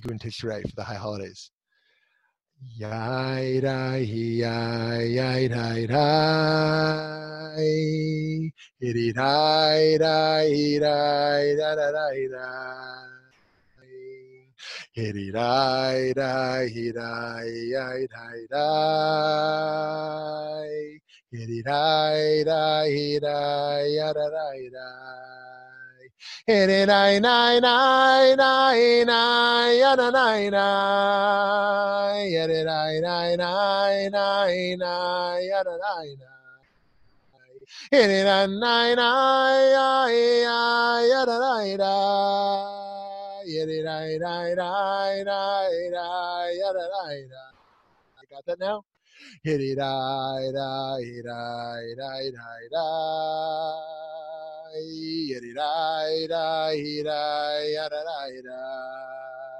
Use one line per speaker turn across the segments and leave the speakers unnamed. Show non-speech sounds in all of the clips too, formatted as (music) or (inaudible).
Nigun Tishrei for the high holidays. Yai I got that now? Hitty die die die die die die Hitty die die die yada die die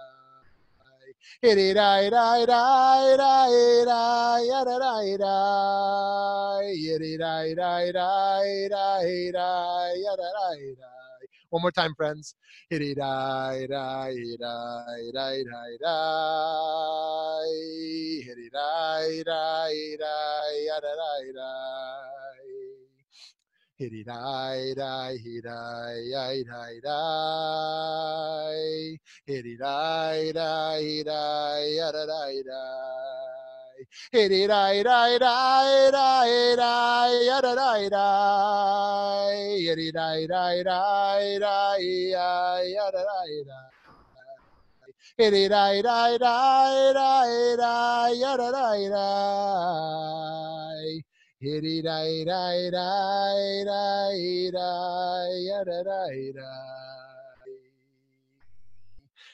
one more time, friends. Hitty die die die die die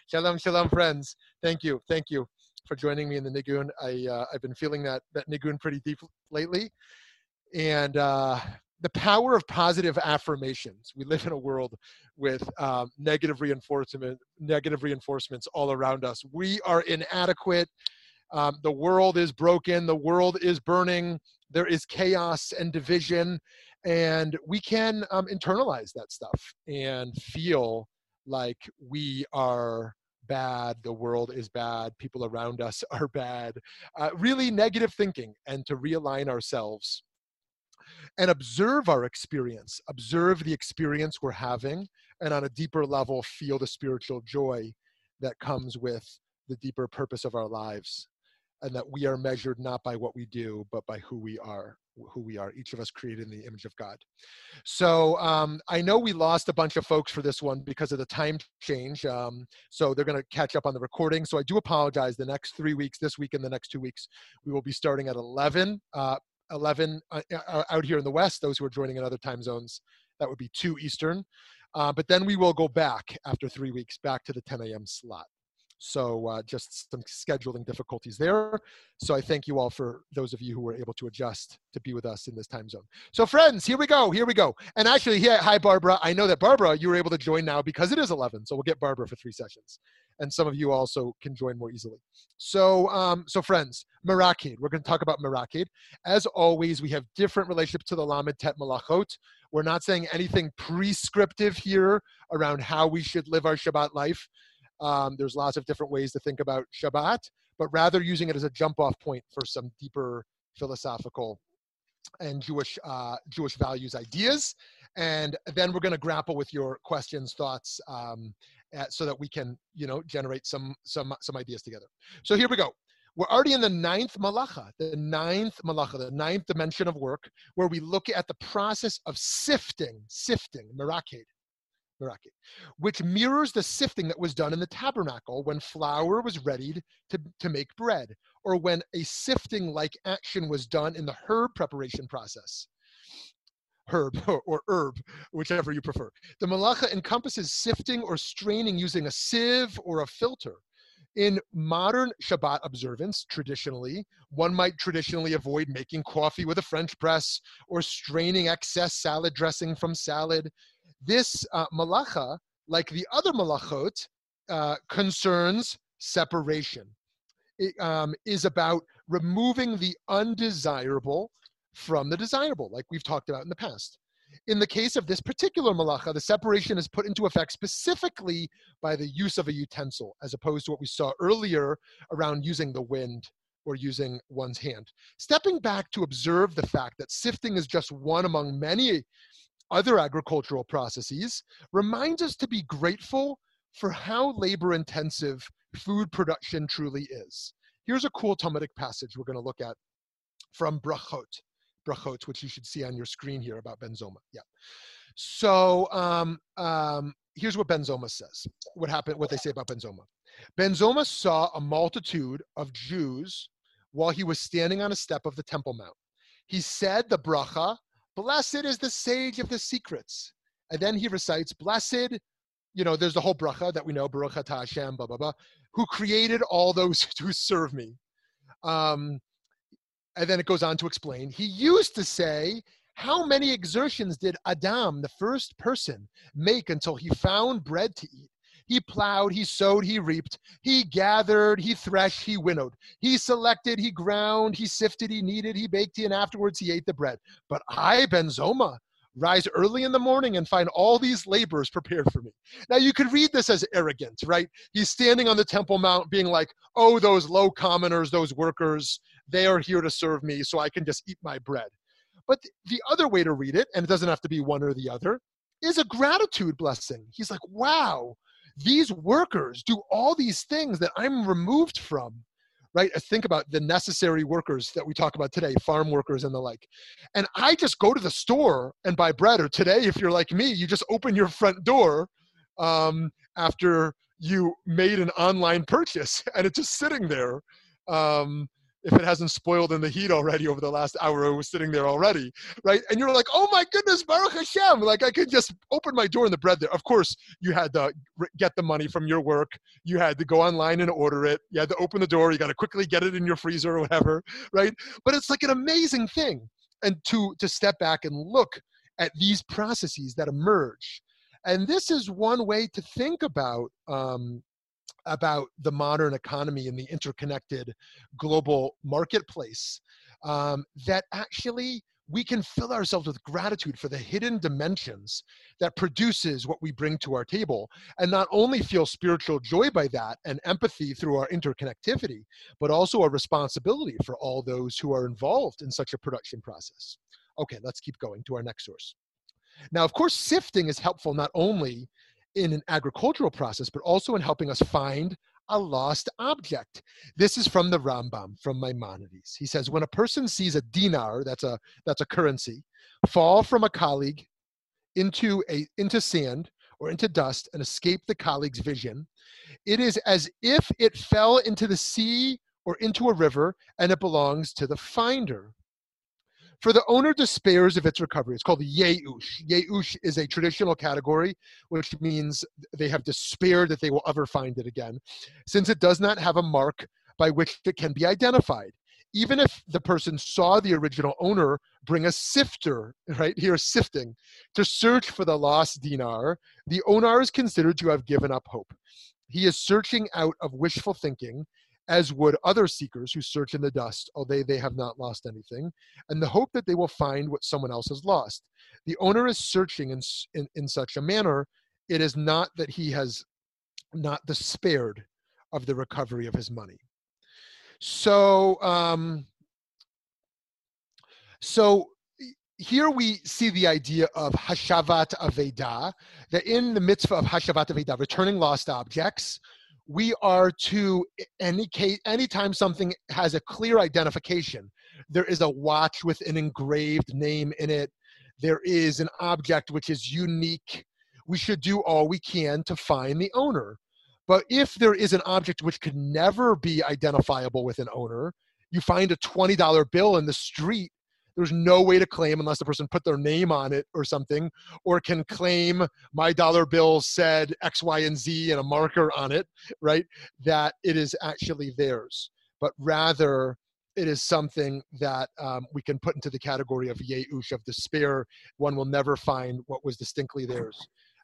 Shalom, shalom, friends. Thank you, thank you for joining me in the Nigun. I uh, I've been feeling that that Nigun pretty deep lately, and uh, the power of positive affirmations. We live in a world with um, negative reinforcement, negative reinforcements all around us. We are inadequate. Um, the world is broken. The world is burning. There is chaos and division, and we can um, internalize that stuff and feel like we are bad, the world is bad, people around us (laughs) are bad. Uh, really negative thinking, and to realign ourselves and observe our experience, observe the experience we're having, and on a deeper level, feel the spiritual joy that comes with the deeper purpose of our lives. And that we are measured not by what we do, but by who we are, who we are, each of us created in the image of God. So um, I know we lost a bunch of folks for this one because of the time change. Um, so they're going to catch up on the recording. So I do apologize. The next three weeks, this week and the next two weeks, we will be starting at 11 uh, 11 uh, uh, out here in the West, those who are joining in other time zones, that would be 2 Eastern. Uh, but then we will go back after three weeks, back to the 10 a.m. slot. So uh, just some scheduling difficulties there. So I thank you all for those of you who were able to adjust to be with us in this time zone. So friends, here we go, here we go. And actually, yeah, hi Barbara. I know that Barbara, you were able to join now because it is 11. So we'll get Barbara for three sessions. And some of you also can join more easily. So, um, so friends, Merakid. We're going to talk about Merakid. As always, we have different relationships to the Lamed Tet Malachot. We're not saying anything prescriptive here around how we should live our Shabbat life. Um, there's lots of different ways to think about Shabbat, but rather using it as a jump off point for some deeper philosophical and Jewish uh, Jewish values ideas. And then we're going to grapple with your questions, thoughts, um, uh, so that we can, you know, generate some some some ideas together. So here we go. We're already in the ninth malacha, the ninth malacha, the ninth dimension of work, where we look at the process of sifting, sifting, merakid, which mirrors the sifting that was done in the tabernacle when flour was readied to, to make bread, or when a sifting-like action was done in the herb preparation process herb (laughs) or herb, whichever you prefer. The malacha encompasses sifting or straining using a sieve or a filter. In modern Shabbat observance, traditionally, one might traditionally avoid making coffee with a French press or straining excess salad dressing from salad. This uh, malacha, like the other malachot, uh, concerns separation. It um, is about removing the undesirable from the desirable, like we've talked about in the past. In the case of this particular malacha, the separation is put into effect specifically by the use of a utensil, as opposed to what we saw earlier around using the wind or using one's hand. Stepping back to observe the fact that sifting is just one among many other agricultural processes reminds us to be grateful for how labor intensive food production truly is. Here's a cool Talmudic passage we're going to look at from Brachot brachot, which you should see on your screen here about Ben Zoma. Yeah. So um, um, here's what Ben Zoma says. What happened? What they say about Ben Zoma. Benzoma saw a multitude of Jews while he was standing on a step of the Temple Mount. He said the bracha, "Blessed is the sage of the secrets," and then he recites, "Blessed." You know, there's the whole bracha that we know, Baruch Hashem, blah blah blah, who created all those (laughs) who serve me. Um, and then it goes on to explain he used to say how many exertions did adam the first person make until he found bread to eat he plowed he sowed he reaped he gathered he threshed he winnowed he selected he ground he sifted he kneaded he baked and afterwards he ate the bread but i ben zoma rise early in the morning and find all these laborers prepared for me. Now, you could read this as arrogant, right? He's standing on the Temple Mount being like, oh, those low commoners, those workers, they are here to serve me so I can just eat my bread. But the other way to read it, and it doesn't have to be one or the other, is a gratitude blessing. He's like, wow, these workers do all these things that I'm removed from right? Think about the necessary workers that we talk about today, farm workers and the like. And I just go to the store and buy bread. Or today, if you're like me, you just open your front door um, after you made an online purchase (laughs) and it's just sitting there. Um, if it hasn't spoiled in the heat already over the last hour it was sitting there already right? And you're like oh my goodness baruch hashem. Like i could just open my door and the bread there. Of course you had to get the money from your work. You had to go online and order it. You had to open the door. You got to quickly get it in your freezer or whatever right? But it's like an amazing thing. And to to step back and look at these processes that emerge. And this is one way to think about um, about the modern economy and the interconnected global marketplace um, that actually we can fill ourselves with gratitude for the hidden dimensions that produces what we bring to our table and not only feel spiritual joy by that and empathy through our interconnectivity but also a responsibility for all those who are involved in such a production process. Okay let's keep going to our next source. Now of course sifting is helpful not only in an agricultural process, but also in helping us find a lost object. This is from the Rambam, from Maimonides. He says, when a person sees a dinar, that's a that's a currency, fall from a colleague into a into sand or into dust and escape the colleague's vision, it is as if it fell into the sea or into a river and it belongs to the finder. For the owner despairs of its recovery. It's called Yeush. Yeush is a traditional category, which means they have despaired that they will ever find it again, since it does not have a mark by which it can be identified. Even if the person saw the original owner bring a sifter, right here, sifting, to search for the lost dinar, the owner is considered to have given up hope. He is searching out of wishful thinking as would other seekers who search in the dust, although they have not lost anything, and the hope that they will find what someone else has lost. The owner is searching in, in, in such a manner, it is not that he has not despaired of the recovery of his money. So, um, so here we see the idea of hashavat aveda, that in the mitzvah of hashavat aveda, returning lost objects, we are to indicate anytime something has a clear identification there is a watch with an engraved name in it. There is an object which is unique. We should do all we can to find the owner. But if there is an object which could never be identifiable with an owner you find a $20 bill in the street there's no way to claim unless the person put their name on it or something, or can claim my dollar bill said X, Y, and Z and a marker on it, right? That it is actually theirs, but rather it is something that um, we can put into the category of yeush of despair. One will never find what was distinctly theirs.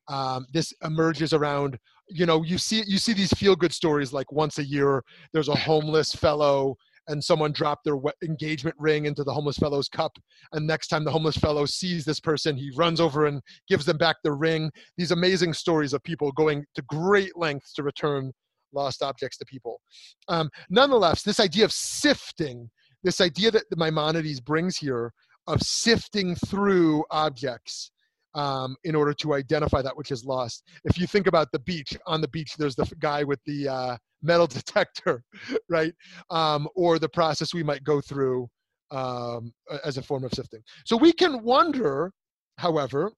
Um, this emerges around, you know, you see you see these feel good stories like once a year. There's a homeless fellow and someone dropped their engagement ring into the homeless fellow's cup and next time the homeless fellow sees this person he runs over and gives them back the ring. These amazing stories of people going to great lengths to return lost objects to people. Um, nonetheless this idea of sifting this idea that maimonides brings here of sifting through objects um, in order to identify that which is lost. If you think about the beach, on the beach, there's the guy with the uh, metal (laughs) detector, right? Um, or the process we might go through um, as a form of sifting. So we can wonder, however,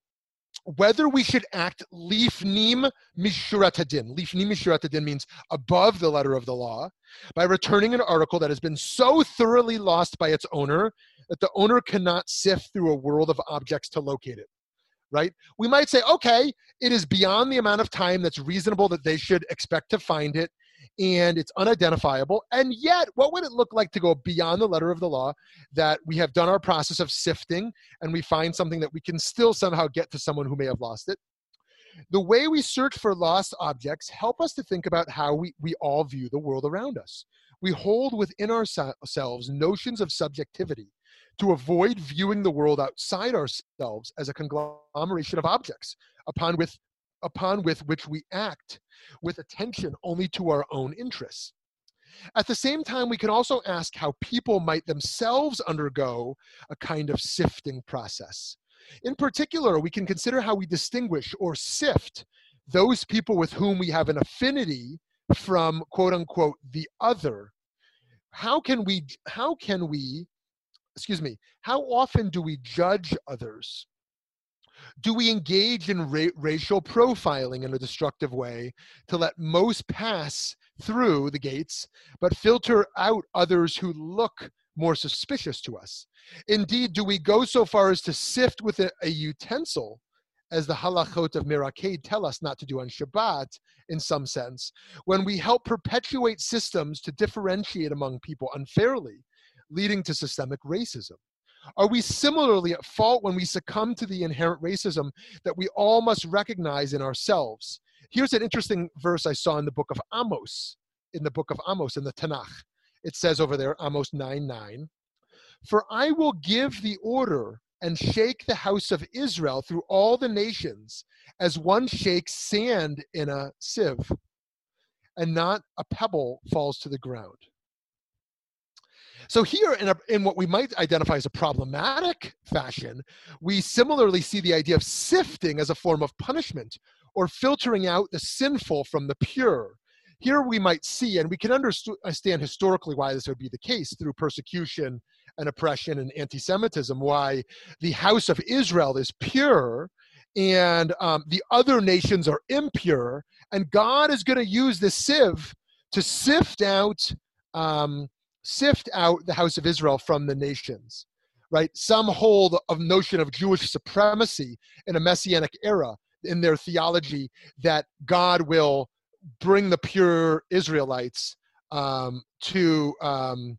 whether we should act lifnim mishurat hadin. Lifnim means above the letter of the law by returning an article that has been so thoroughly lost by its owner that the owner cannot sift through a world of objects to locate it right? We might say, okay, it is beyond the amount of time that's reasonable that they should expect to find it, and it's unidentifiable. And yet, what would it look like to go beyond the letter of the law that we have done our process of sifting and we find something that we can still somehow get to someone who may have lost it? The way we search for lost objects help us to think about how we, we all view the world around us. We hold within ourselves notions of subjectivity to avoid viewing the world outside ourselves as a conglomeration of objects upon with upon with which we act with attention only to our own interests. At the same time, we can also ask how people might themselves undergo a kind of sifting process. In particular, we can consider how we distinguish or sift those people with whom we have an affinity from quote unquote the other. How can we how can we excuse me, how often do we judge others? Do we engage in ra- racial profiling in a destructive way to let most pass through the gates, but filter out others who look more suspicious to us? Indeed, do we go so far as to sift with a, a utensil, as the halachot of Miraked tell us not to do on Shabbat, in some sense, when we help perpetuate systems to differentiate among people unfairly? Leading to systemic racism? Are we similarly at fault when we succumb to the inherent racism that we all must recognize in ourselves? Here's an interesting verse I saw in the book of Amos, in the book of Amos in the Tanakh. It says over there, Amos 9 9, For I will give the order and shake the house of Israel through all the nations as one shakes sand in a sieve, and not a pebble falls to the ground. So here, in, a, in what we might identify as a problematic fashion, we similarly see the idea of sifting as a form of punishment or filtering out the sinful from the pure. Here we might see, and we can understand historically why this would be the case through persecution and oppression and anti-Semitism, why the house of Israel is pure and um, the other nations are impure, and God is going to use the sieve to sift out um, sift out the house of Israel from the nations, right? Some hold a notion of Jewish supremacy in a messianic era in their theology that God will bring the pure Israelites um, to, um,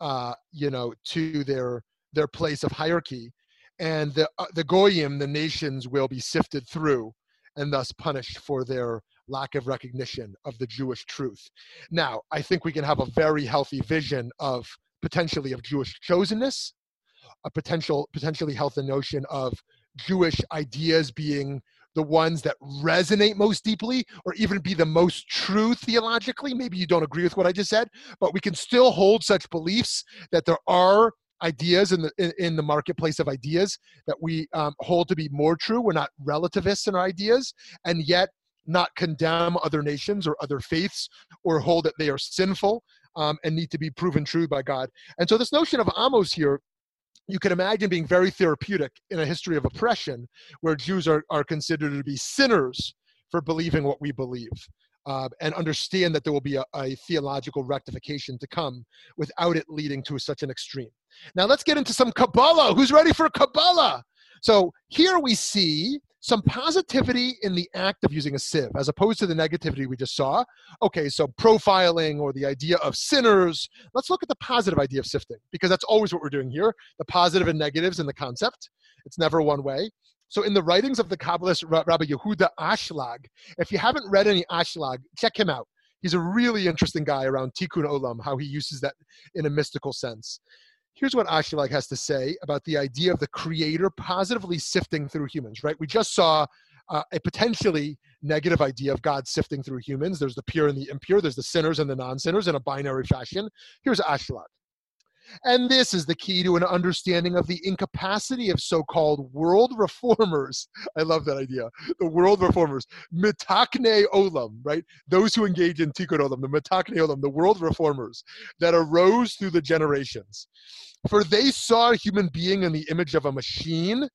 uh, you know, to their their place of hierarchy, and the uh, the goyim, the nations, will be sifted through and thus punished for their lack of recognition of the Jewish truth. Now, I think we can have a very healthy vision of potentially of Jewish chosenness, a potential potentially healthy notion of Jewish ideas being the ones that resonate most deeply or even be the most true theologically. Maybe you don't agree with what I just said, but we can still hold such beliefs that there are ideas in the in, in the marketplace of ideas that we um, hold to be more true. We're not relativists in our ideas, and yet not condemn other nations or other faiths or hold that they are sinful um, and need to be proven true by God. And so, this notion of Amos here, you can imagine being very therapeutic in a history of oppression where Jews are, are considered to be sinners for believing what we believe. uh, and understand that there will be a, a, theological rectification to come without it leading to such an extreme. Now let's get into some Kabbalah. Who's ready for Kabbalah? So here we see some positivity in the act of using a sieve as opposed to the negativity we just saw. Okay, so profiling or the idea of sinners. Let's look at the positive idea of sifting because that's always what we're doing here the positive and negatives in the concept. It's never one way. So in the writings of the Kabbalist Rabbi Yehuda Ashlag, if you haven't read any Ashlag, check him out. He's a really interesting guy around Tikkun Olam, how he uses that in a mystical sense. Here's what Ashlag has to say about the idea of the creator positively sifting through humans, right? We just saw uh, a potentially negative idea of God sifting through humans. There's the pure and the impure, there's the sinners and the non sinners in a binary fashion. Here's Ashlag. And this is the key to an understanding of the incapacity of so called world reformers. (laughs) I love that idea. The world reformers, mitakne olam, right? Those who engage in tikkun olam, the mitakne olam, the world reformers that arose through the generations. For they saw a human being in the image of a machine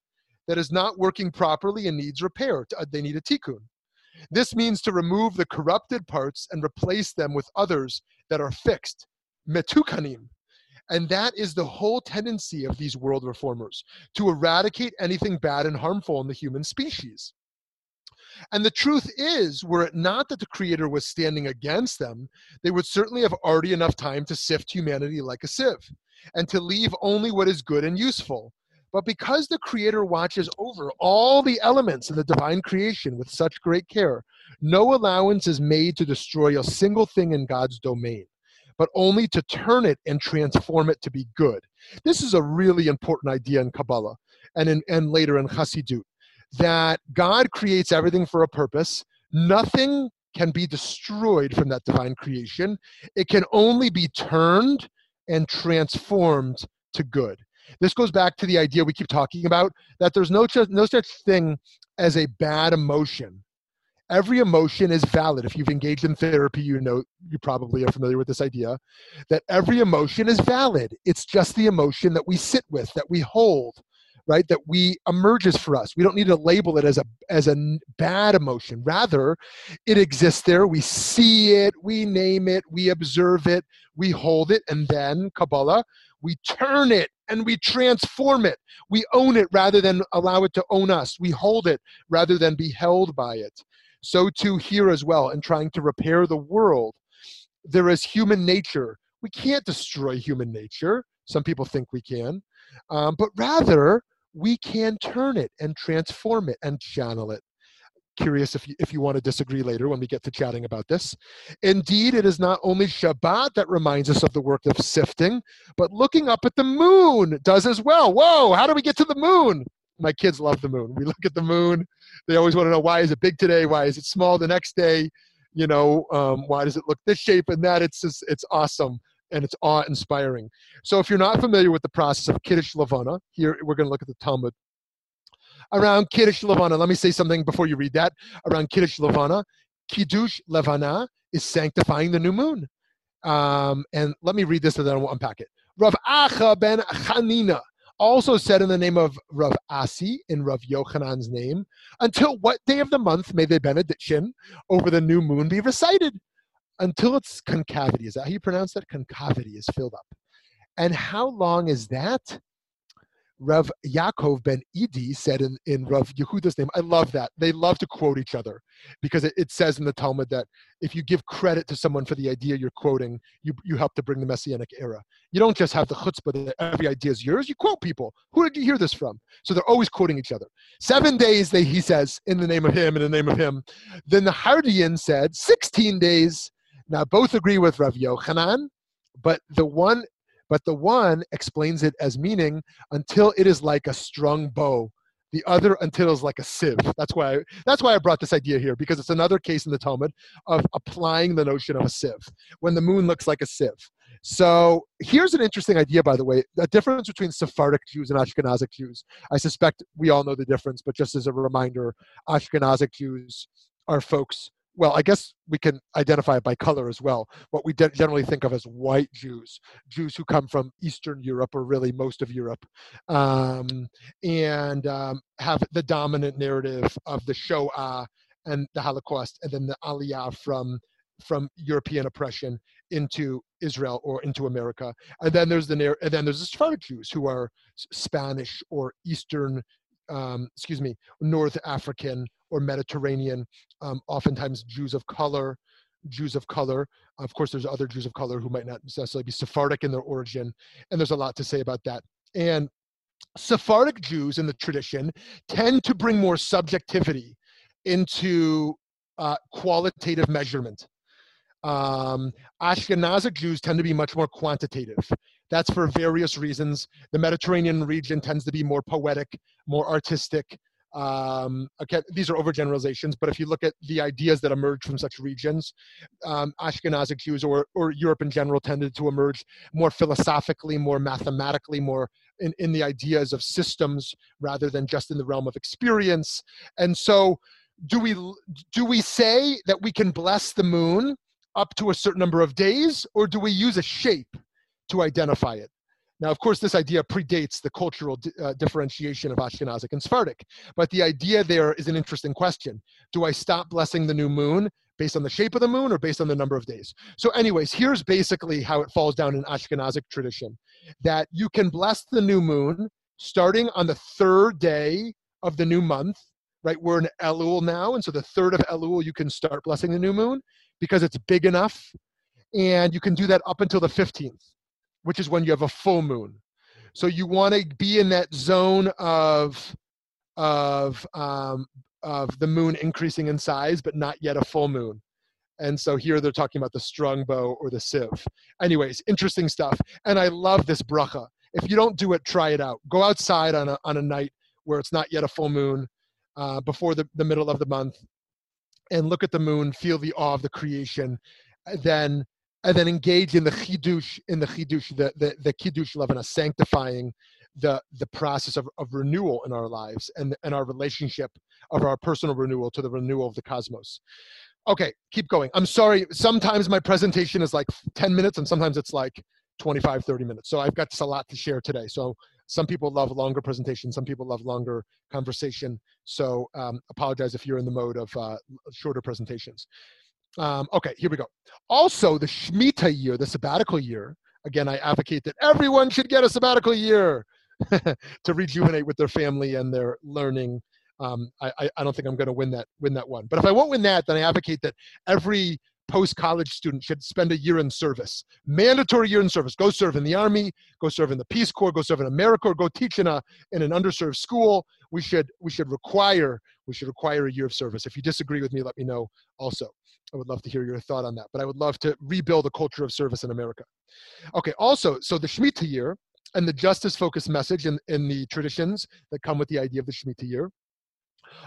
that is not working properly and needs repair. Uh, they need a tikkun. This means to remove the corrupted parts and replace them with others that are fixed, metukanim, and that is the whole tendency of these world reformers to eradicate anything bad and harmful in the human species. And the truth is, were it not that the Creator was standing against them, they would certainly have already enough time to sift humanity like a sieve and to leave only what is good and useful. But because the Creator watches over all the elements of the divine creation with such great care, no allowance is made to destroy a single thing in God's domain but only to turn it and transform it to be good. This is a really important idea in Kabbalah and, in, and later in Chassidut that God creates everything for a purpose. Nothing can be destroyed from that divine creation, it can only be turned and transformed to good. This goes back to the idea we keep talking about that there's no, no such thing as a bad emotion every emotion is valid. If you've engaged in therapy, you know you probably are familiar with this idea that every emotion is valid. It's just the emotion that we sit with, that we hold, right? That we emerges for us. We don't need to label it as a as a bad emotion. Rather, it exists there. We see it, we name it, we observe it, we hold it, and then Kabbalah, we turn it and we transform it. We own it rather than allow it to own us. We hold it rather than be held by it so too here as well in trying to repair the world there is human nature we can't destroy human nature some people think we can um, but rather we can turn it and transform it and channel it curious if you, if you want to disagree later when we get to chatting about this. Indeed, it is not only Shabbat that reminds us of the work of sifting, but looking up at the moon does as well. Whoa, how do we get to the moon? My kids love the moon. We look at the moon. They always want to know why is it big today? Why is it small the next day? You know, um, why does it look this shape and that? It's just, it's awesome and it's awe-inspiring. So if you're not familiar with the process of Kiddush Levana, here we're going to look at the Talmud. Around Kiddush Levana, let me say something before you read that. Around Kiddush Levana, Kiddush Levana is sanctifying the new moon. Um, and let me read this and then I'll unpack it. Rav Acha ben Chanina also said in the name of Rav Asi in Rav Yochanan's name, until what day of the month may the benediction over the new moon be recited? Until its concavity. Is that how you pronounce that? Concavity is filled up. And how long is that? Rav Yaakov ben Idi said in, in Rav Yehuda's name, I love that. They love to quote each other because it, it, says in the Talmud that if you give credit to someone for the idea you're quoting, you, you help to bring the Messianic era. You don't just have the chutzpah that every idea is yours, you quote people. Who did you hear this from? So they're always quoting each other. Seven days, they, he says, in the name of him, in the name of him. Then the Hardian said, 16 days. Now both agree with Rav Yochanan, but the one but the one explains it as meaning until it is like a strung bow the other until it's like a sieve. That's why I, that's why i brought this idea here because it's another case in the talmud of applying the notion of a sieve when the moon looks like a sieve. So here's an interesting idea by the way the difference between sephardic jews and ashkenazic jews. I suspect we all know the difference but just as a reminder ashkenazic jews are folks well, I guess we can identify it by color as well. What we de- generally think of as white Jews, Jews who come from Eastern Europe or really most of Europe, um, and um, have the dominant narrative of the Shoah and the Holocaust, and then the Aliyah from from European oppression into Israel or into America. And then there's the and then there's the Sephardic Jews who are Spanish or Eastern, um, excuse me, North African or Mediterranean. Um, oftentimes Jews of color, Jews of color. Of course, there's other Jews of color who might not necessarily be Sephardic in their origin, and there's a lot to say about that. And Sephardic Jews in the tradition tend to bring more subjectivity into uh, qualitative measurement. Um, Ashkenazic Jews tend to be much more quantitative. That's for various reasons. The Mediterranean region tends to be more poetic, more artistic. Um, okay, these are overgeneralizations, but if you look at the ideas that emerge from such regions, um, Ashkenazic Jews or, or Europe in general tended to emerge more philosophically, more mathematically, more in, in the ideas of systems rather than just in the realm of experience. And so, do we do we say that we can bless the moon up to a certain number of days, or do we use a shape to identify it? Now, of course, this idea predates the cultural uh, differentiation of Ashkenazic and Sephardic, but the idea there is an interesting question. Do I stop blessing the new moon based on the shape of the moon or based on the number of days? So, anyways, here's basically how it falls down in Ashkenazic tradition that you can bless the new moon starting on the third day of the new month, right? We're in Elul now, and so the third of Elul, you can start blessing the new moon because it's big enough. And you can do that up until the 15th, which is when you have a full moon. So you want to be in that zone of of um, of the moon increasing in size, but not yet a full moon. And so here they're talking about the strung bow or the sieve. Anyways, interesting stuff. And I love this bracha. If you don't do it, try it out. Go outside on a, on a night where it's not yet a full moon, uh, before the, the middle of the month, and look at the moon, feel the awe of the creation, then and then engage in the chidush, in the chidush, the the, the kiddush levana, sanctifying the the process of, of renewal in our lives and and our relationship of our personal renewal to the renewal of the cosmos. Okay, keep going. I'm sorry. Sometimes my presentation is like 10 minutes, and sometimes it's like 25, 30 minutes. So I've got a lot to share today. So some people love longer presentations, some people love longer conversation. So um, apologize if you're in the mode of uh, shorter presentations. Um, okay, here we go. Also, the Shemitah year, the sabbatical year, again, I advocate that everyone should get a sabbatical year (laughs) to rejuvenate with their family and their learning. Um, I, I don't think I'm going to win that win that one. But if I won't win that, then I advocate that every post-college student should spend a year in service. Mandatory year in service. Go serve in the army go serve in the peace corps go serve in america or go teach in a in an underserved school. We should we should require we should require a year of service. If you disagree with me let me know also. I would love to hear your thought on that but i would love to rebuild a culture of service in america. Okay also so the shemitah year and the justice focused message in, in the traditions that come with the idea of the shemitah year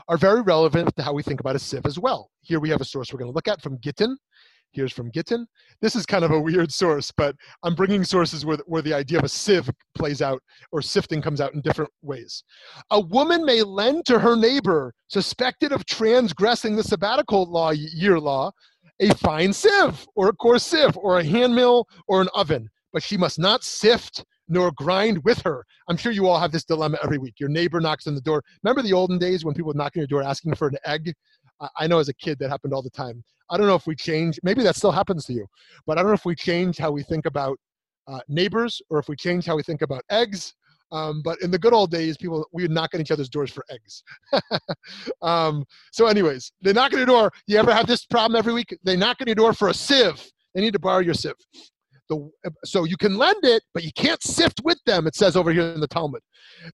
are very relevant to how we think about a sieve as well. Here we have a source we're going to look at from Gittin. Here's from Gittin. This is kind of a (laughs) weird source, but I'm bringing sources where, where the idea of a sieve plays out or sifting comes out in different ways. A woman may lend to her neighbor suspected of transgressing the sabbatical law year law a fine sieve or a coarse sieve or a hand mill or an oven, but she must not sift nor grind with her. I'm sure you all have this dilemma every week. Your neighbor knocks on the door. Remember the olden days when people would knock on your door asking for an egg? I know as a kid that happened all the time. I don't know if we change, maybe that still happens to you, but I don't know if we change how we think about uh, neighbors or if we change how we think about eggs. Um, but in the good old days, people we would knock on each other's doors for eggs. (laughs) um, so, anyways, they knock on your door. You ever have this problem every week? They knock on your door for a sieve. They need to borrow your sieve. The, so you can lend it, but you can't sift with them, it says over here in the Talmud.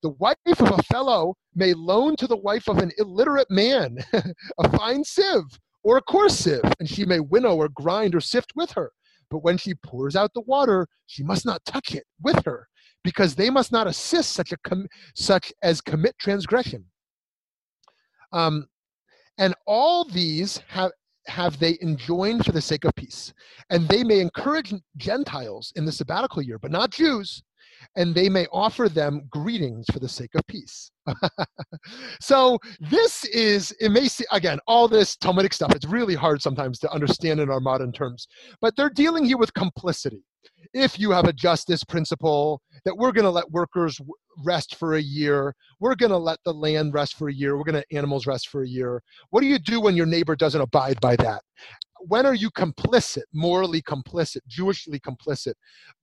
The wife of a fellow may loan to the wife of an illiterate man (laughs) a fine sieve or a coarse sieve, and she may winnow or grind or sift with her. But when she pours out the water, she must not touch it with her, because they must not assist such a com- such as commit transgression. Um, and all these have have they enjoined for the sake of peace. And they may encourage Gentiles in the sabbatical year, but not Jews, and they may offer them greetings for the sake of peace. (laughs) so this is, it may see, again, all this Talmudic stuff, it's really hard sometimes to understand in our modern terms, but they're dealing here with complicity. If you have a justice principle that we're going to let workers rest for a year, we're going to let the land rest for a year, we're going to animals rest for a year. What do you do when your neighbor doesn't abide by that? When are you complicit, morally complicit, Jewishly complicit,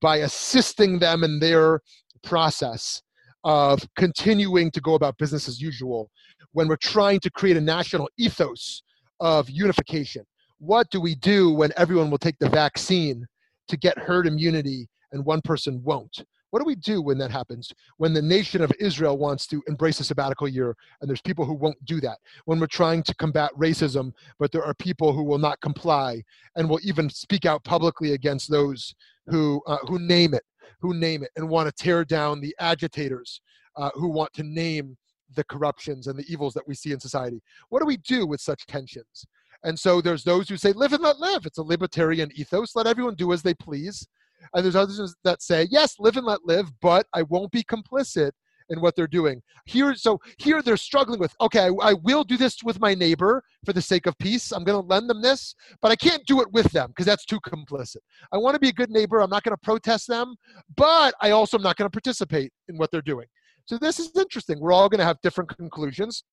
by assisting them in their process of continuing to go about business as usual when we're trying to create a national ethos of unification? What do we do when everyone will take the vaccine to get herd immunity and one person won't. What do we do when that happens? When the nation of Israel wants to embrace a sabbatical year and there's people who won't do that. When we're trying to combat racism, but there are people who will not comply and will even speak out publicly against those who, uh, who name it, who name it and want to tear down the agitators uh, who want to name the corruptions and the evils that we see in society. What do we do with such tensions? And so there's those who say, live and let live. It's a libertarian ethos. Let everyone do as they please. And there's others that say, yes, live and let live, but I won't be complicit in what they're doing. Here, so here they're struggling with, okay, I, I will do this with my neighbor for the sake of peace. I'm going to lend them this, but I can't do it with them because that's too complicit. I want to be a good neighbor. I'm not going to protest them, but I also am not going to participate in what they're doing. So this is interesting. We're all going to have different conclusions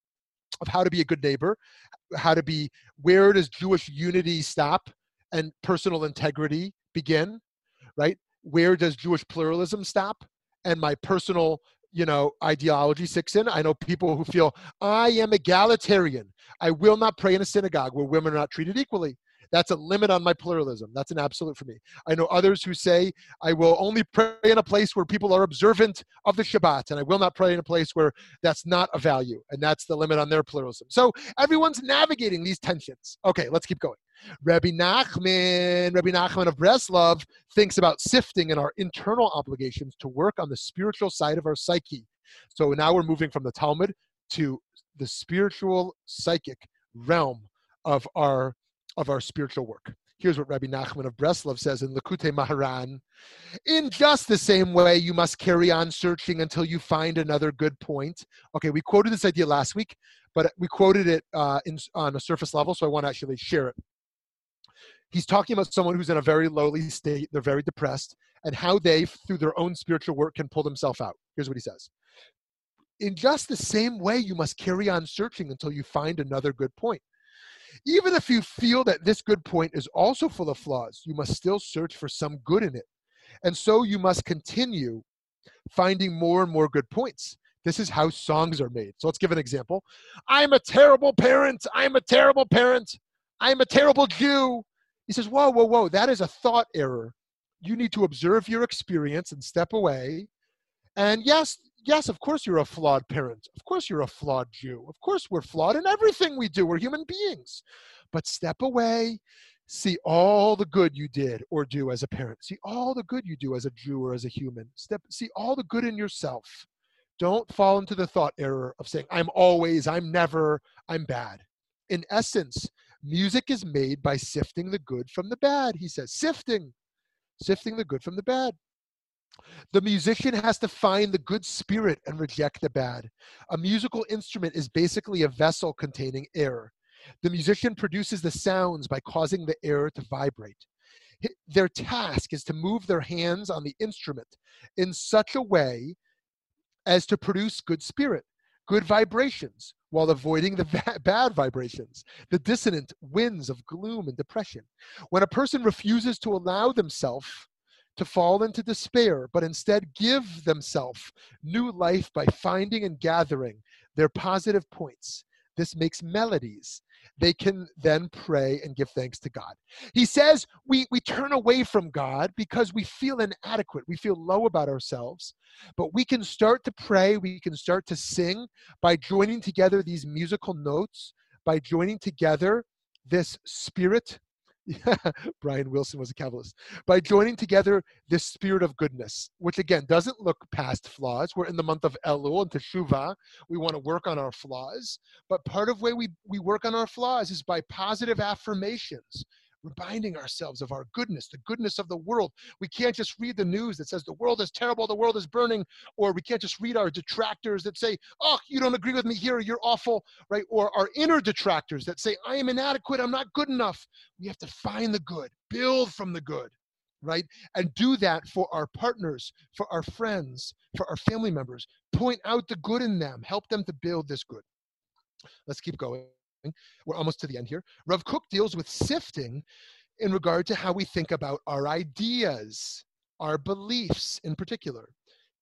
of how to be a good neighbor, how to be, where does Jewish unity stop and personal integrity begin, right? Where does Jewish pluralism stop and my personal, you know, ideology sits in? I know people who feel, I am egalitarian. I will not pray in a synagogue where women are not treated equally. That's a limit on my pluralism. That's an absolute for me. I know others who say, I will only pray in a place where people are observant of the Shabbat, and I will not pray in a place where that's not a value, and that's the limit on their pluralism. So everyone's navigating these tensions. Okay, let's keep going. Rabbi Nachman, Rabbi Nachman of Breslov thinks about sifting in our internal obligations to work on the spiritual side of our psyche. So now we're moving from the Talmud to the spiritual psychic realm of our of our spiritual work. Here's what Rabbi Nachman of Breslov says in Likutei Moharan. In just the same way, you must carry on searching until you find another good point. Okay, we quoted this idea last week, but we quoted it uh, in, on a surface level, so I want to actually share it. He's talking about someone who's in a very lowly state, they're very depressed, and how they, through their own spiritual work, can pull themselves out. Here's what he says In just the same way, you must carry on searching until you find another good point. Even if you feel that this good point is also full of flaws, you must still search for some good in it. And so you must continue finding more and more good points. This is how songs are made. So let's give an example. I'm a terrible parent. I'm a terrible parent. I'm a terrible Jew. He says, Whoa, whoa, whoa. That is a thought error. You need to observe your experience and step away. And yes, yes, of course you're a flawed parent. Of course you're a flawed Jew. Of course we're flawed in everything we do. We're human beings. But step away, see all the good you did or do as a parent. See all the good you do as a Jew or as a human. Step see all the good in yourself. Don't fall into the thought error of saying I'm always, I'm never, I'm bad. In essence, music is made by sifting the good from the bad. He says sifting, sifting the good from the bad. The musician has to find the good spirit and reject the bad. A musical instrument is basically a vessel containing air. The musician produces the sounds by causing the air to vibrate. Their task is to move their hands on the instrument in such a way as to produce good spirit, good vibrations, while avoiding the (laughs) bad vibrations, the dissonant winds of gloom and depression. When a person refuses to allow themselves to fall into despair, but instead give themselves new life by finding and gathering their positive points. This makes melodies. They can then pray and give thanks to God. He says we, we turn away from God because we feel inadequate. We feel low about ourselves. But we can start to pray, we can start to sing by joining together these musical notes, by joining together this spirit (laughs) Brian Wilson was a Kabbalist. By joining together this spirit of goodness, which again doesn't look past flaws. We're in the month of Elul and Teshuvah. We want to work on our flaws. But part of way we, we work on our flaws is by positive affirmations reminding ourselves of our goodness, the goodness of the world. We can't just read the news that says the world is terrible, the world is burning, or we can't just read our detractors that say, oh, you don't agree with me here, you're awful, right? Or our inner detractors that say, I am inadequate, I'm not good enough. We have to find the good, build from the good. right? And do that for our partners, for our friends, for our family members. Point out the good in them, help them to build this good. Let's keep going. We're almost to the end here. Rav Kook deals with sifting in regard to how we think about our ideas, our beliefs in particular.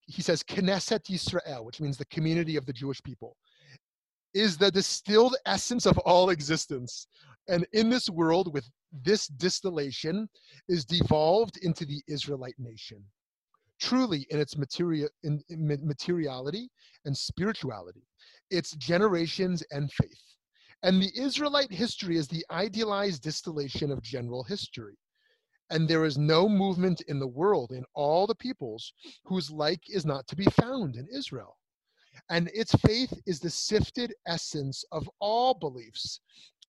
He says, Knesset Yisrael, which means the community of the Jewish people, is the distilled essence of all existence. And in this world, with this distillation, is devolved into the Israelite nation. Truly, in its in, in materiality and spirituality, its generations and faith. And the Israelite history is the idealized distillation of general history. And there is no movement in the world, in all the peoples, whose like is not to be found in Israel. And its faith is the sifted essence of all beliefs,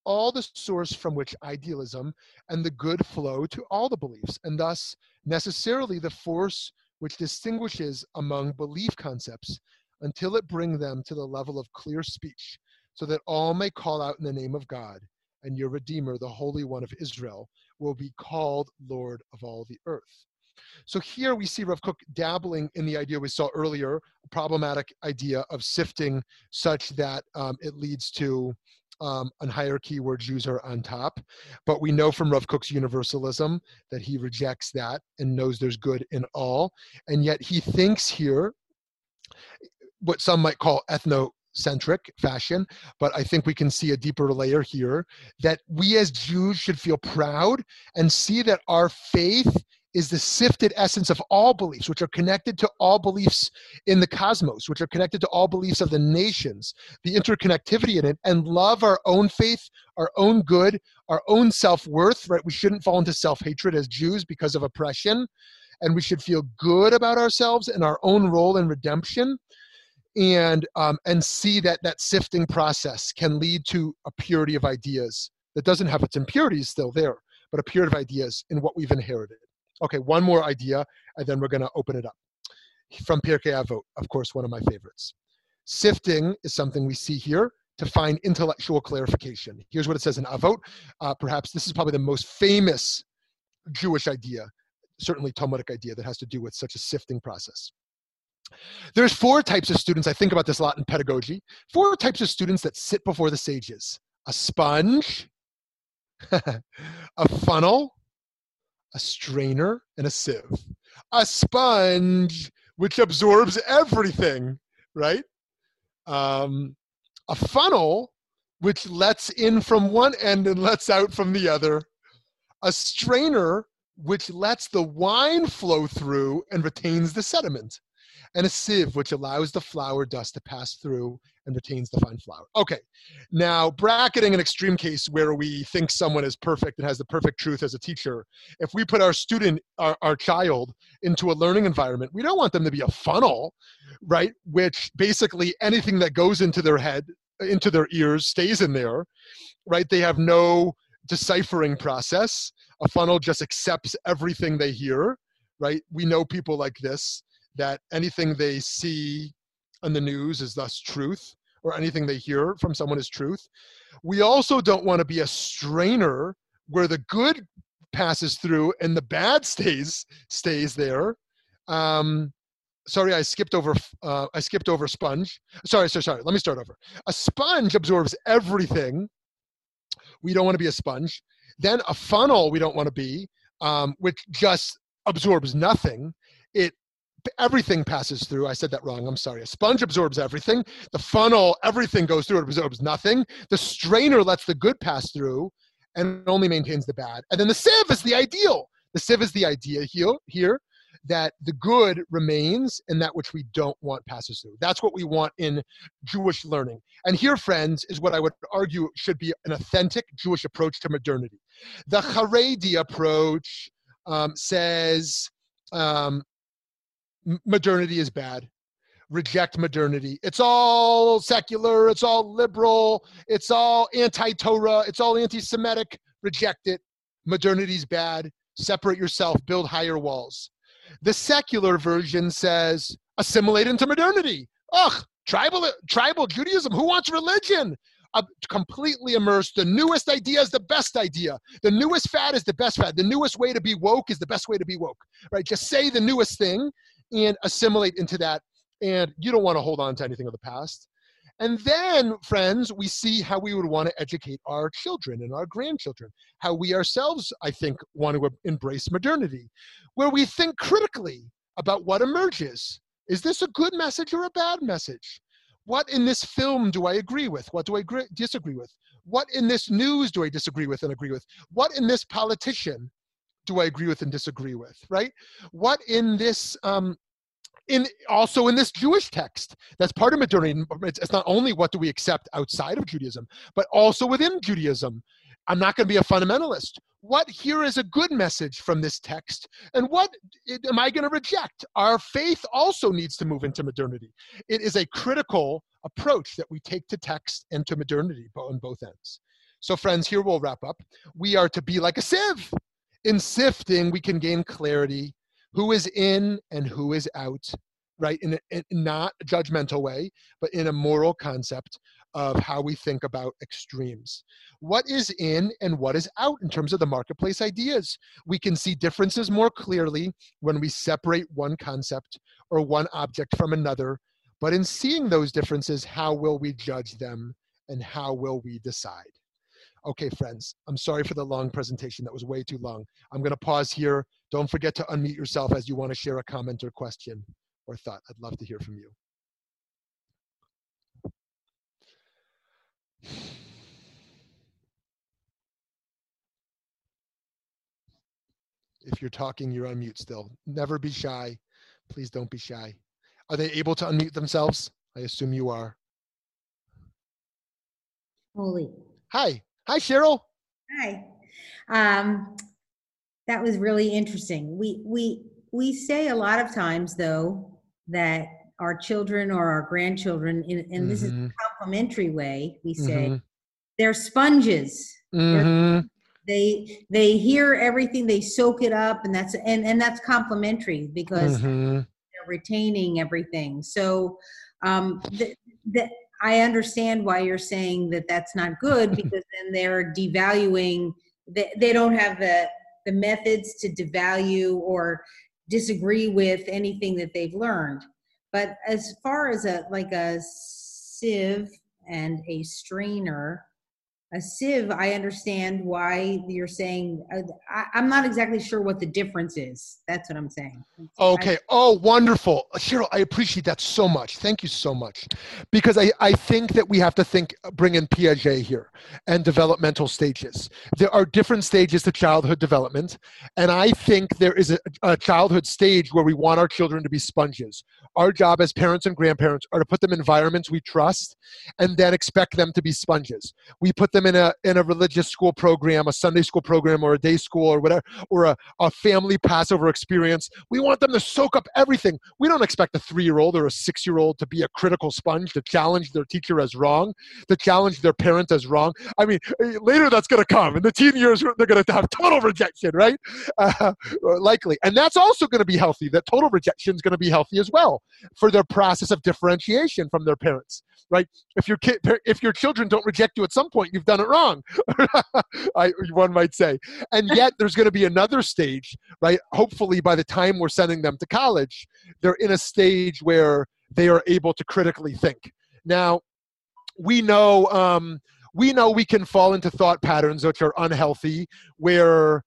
all the source from which idealism and the good flow to all the beliefs, and thus necessarily the force which distinguishes among belief concepts until it bring them to the level of clear speech, so that all may call out in the name of God, and your Redeemer, the Holy One of Israel, will be called Lord of all the earth. So here we see Rav Kook dabbling in the idea we saw earlier, a problematic idea of sifting such that um, it leads to um, an hierarchy where Jews are on top. But we know from Rav Kook's universalism that he rejects that and knows there's good in all. And yet he thinks here what some might call ethnocentric fashion, but I think we can see a deeper layer here that we as Jews should feel proud and see that our faith is the sifted essence of all beliefs, which are connected to all beliefs in the cosmos, which are connected to all beliefs of the nations, the interconnectivity in it, and love our own faith, our own good, our own self worth, right? We shouldn't fall into self hatred as Jews because of oppression, and we should feel good about ourselves and our own role in redemption and um, and see that that sifting process can lead to a purity of ideas that doesn't have its impurities still there, but a purity of ideas in what we've inherited. Okay, one more idea, and then we're going to open it up. From Pirkei Avot, of course, one of my favorites. Sifting is something we see here to find intellectual clarification. Here's what it says in Avot. Uh, perhaps this is probably the most famous Jewish idea, certainly Talmudic idea, that has to do with such a sifting process. There's four types of students, I think about this a lot in pedagogy, four types of students that sit before the sages. A sponge, (laughs) a funnel, a strainer, and a sieve. A sponge, which absorbs everything, right? Um, a funnel, which lets in from one end and lets out from the other. A strainer, which lets the wine flow through and retains the sediment and a sieve which allows the flour dust to pass through and retains the fine flour. Okay, now bracketing an extreme case where we think someone is perfect and has the perfect truth as a teacher. If we put our student, our, our child, into a learning environment, we don't want them to be a funnel, right? Which basically anything that goes into their head, into their ears, stays in there, right? They have no deciphering process. A funnel just accepts everything they hear, right? We know people like this that anything they see on the news is thus truth or anything they hear from someone is truth. We also don't want to be a strainer where the good passes through and the bad (laughs) stays stays there. Um, sorry, I skipped over. Uh, I skipped over sponge. Sorry, sorry, sorry. Let me start over. A sponge absorbs everything. We don't want to be a sponge. Then a funnel we don't want to be, um, which just absorbs nothing. It everything passes through. I said that wrong. I'm sorry. A sponge absorbs everything. The funnel, everything goes through. It absorbs nothing. The strainer lets the good pass through and only maintains the bad. And then the sieve is the ideal. The sieve is the idea here, here that the good remains and that which we don't want passes through. That's what we want in Jewish learning. And here, friends, is what I would argue should be an authentic Jewish approach to modernity. The Haredi approach um, says um, modernity is bad. Reject modernity. It's all secular it's all liberal it's all anti-torah it's all anti-semitic. Reject it. Modernity's bad. Separate yourself. Build higher walls. The secular version says assimilate into modernity. Ugh! Tribal tribal judaism who wants religion? Uh, completely immersed. The newest idea is the best idea. The newest fad is the best fad. The newest way to be woke is the best way to be woke, right? Just say the newest thing and assimilate into that. And you don't want to hold on to anything of the past. And then, friends, we see how we would want to educate our children and our grandchildren, how we ourselves, I think, want to embrace modernity, where we think critically about what emerges. Is this a good message or a bad message? What in this film do I agree with? What do I agree, disagree with? What in this news do I disagree with and agree with? What in this politician do I agree with and disagree with? Right? What in this um, in also in this Jewish text. That's part of modernity. It's, it's, not only what do we accept outside of Judaism, but also within Judaism. I'm not going to be a fundamentalist. What here is a good message from this text, and what am I going to reject? Our faith also needs to move into modernity. It is a critical approach that we take to text and to modernity on both ends. So, friends, here we'll wrap up. We are to be like a sieve. In sifting, we can gain clarity who is in and who is out, right? In, a, in not a judgmental way, but in a moral concept of how we think about extremes. What is in and what is out in terms of the marketplace ideas? We can see differences more clearly when we separate one concept or one object from another. But in seeing those differences, how will we judge them and how will we decide? Okay, friends, I'm sorry for the long presentation. That was way too long. I'm going to pause here. Don't forget to unmute yourself as you want to share a comment or question or thought. I'd love to hear from you. If you're talking, you're on mute still. Never be shy. Please don't be shy. Are they able to unmute themselves? I assume you are.
Holy.
Hi. Hi, Cheryl.
Hi. Um, that was really interesting. We we we say a lot of times though that our children or our grandchildren, in, and mm-hmm. this is a mm-hmm. complimentary way, we say mm-hmm. they're sponges.
Mm-hmm. They're,
they they hear everything, they soak it up, and that's and and that's complimentary because mm-hmm. they're retaining everything. So um, the, the I understand why you're saying that that's not good (laughs) because then they're devaluing. They, they don't have the the methods to devalue or disagree with anything that they've learned. But as far as a like a sieve and a strainer, a sieve, I understand why you're saying. Uh, I, am not exactly sure what the difference is. That's what I'm saying.
Okay. I, oh, wonderful, Cheryl. I appreciate that so much. Thank you so much, because I I think that we have to think bring in Piaget here and developmental stages. There are different stages to childhood development, and I think there is a, a childhood stage where we want our children to be sponges. Our job as parents and grandparents are to put them in environments we trust, and then expect them to be sponges. We put them in a in a religious school program, a Sunday school program, or a day school, or whatever, or a, a family Passover experience. We want them to soak up everything. We don't expect a three year old or a six year old to be a critical sponge to challenge their teacher as wrong, to challenge their parent as wrong. I mean, eh, later that's going to come. In the teen years, they're going to have total rejection, right? Uh, (laughs) likely, and that's also going to be healthy. That total rejection is going to be healthy as well for their process of differentiation from their parents right? If your kid, if your children don't reject you at some point, you've done it wrong. (laughs) I, one might say, and (laughs) yet there's going to be another stage, right? Hopefully, by the time we're sending them to college, they're in a stage where they are able to critically think. Now, we know um, we know we can fall into thought patterns which are unhealthy, where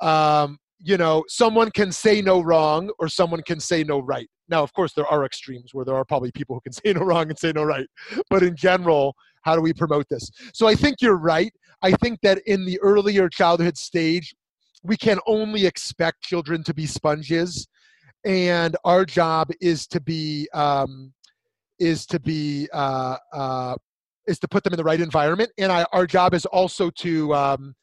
um, you know someone can say no wrong or someone can say no right now, of course, there are extremes where there are probably people who can (laughs) say no wrong and say no right. But in general, how do we promote this? So I think you're right. I think that in the earlier childhood stage, we can only expect children to be sponges, and our job is to be um, is to be uh, uh, is to put them in the right environment, and I, our job is also to um,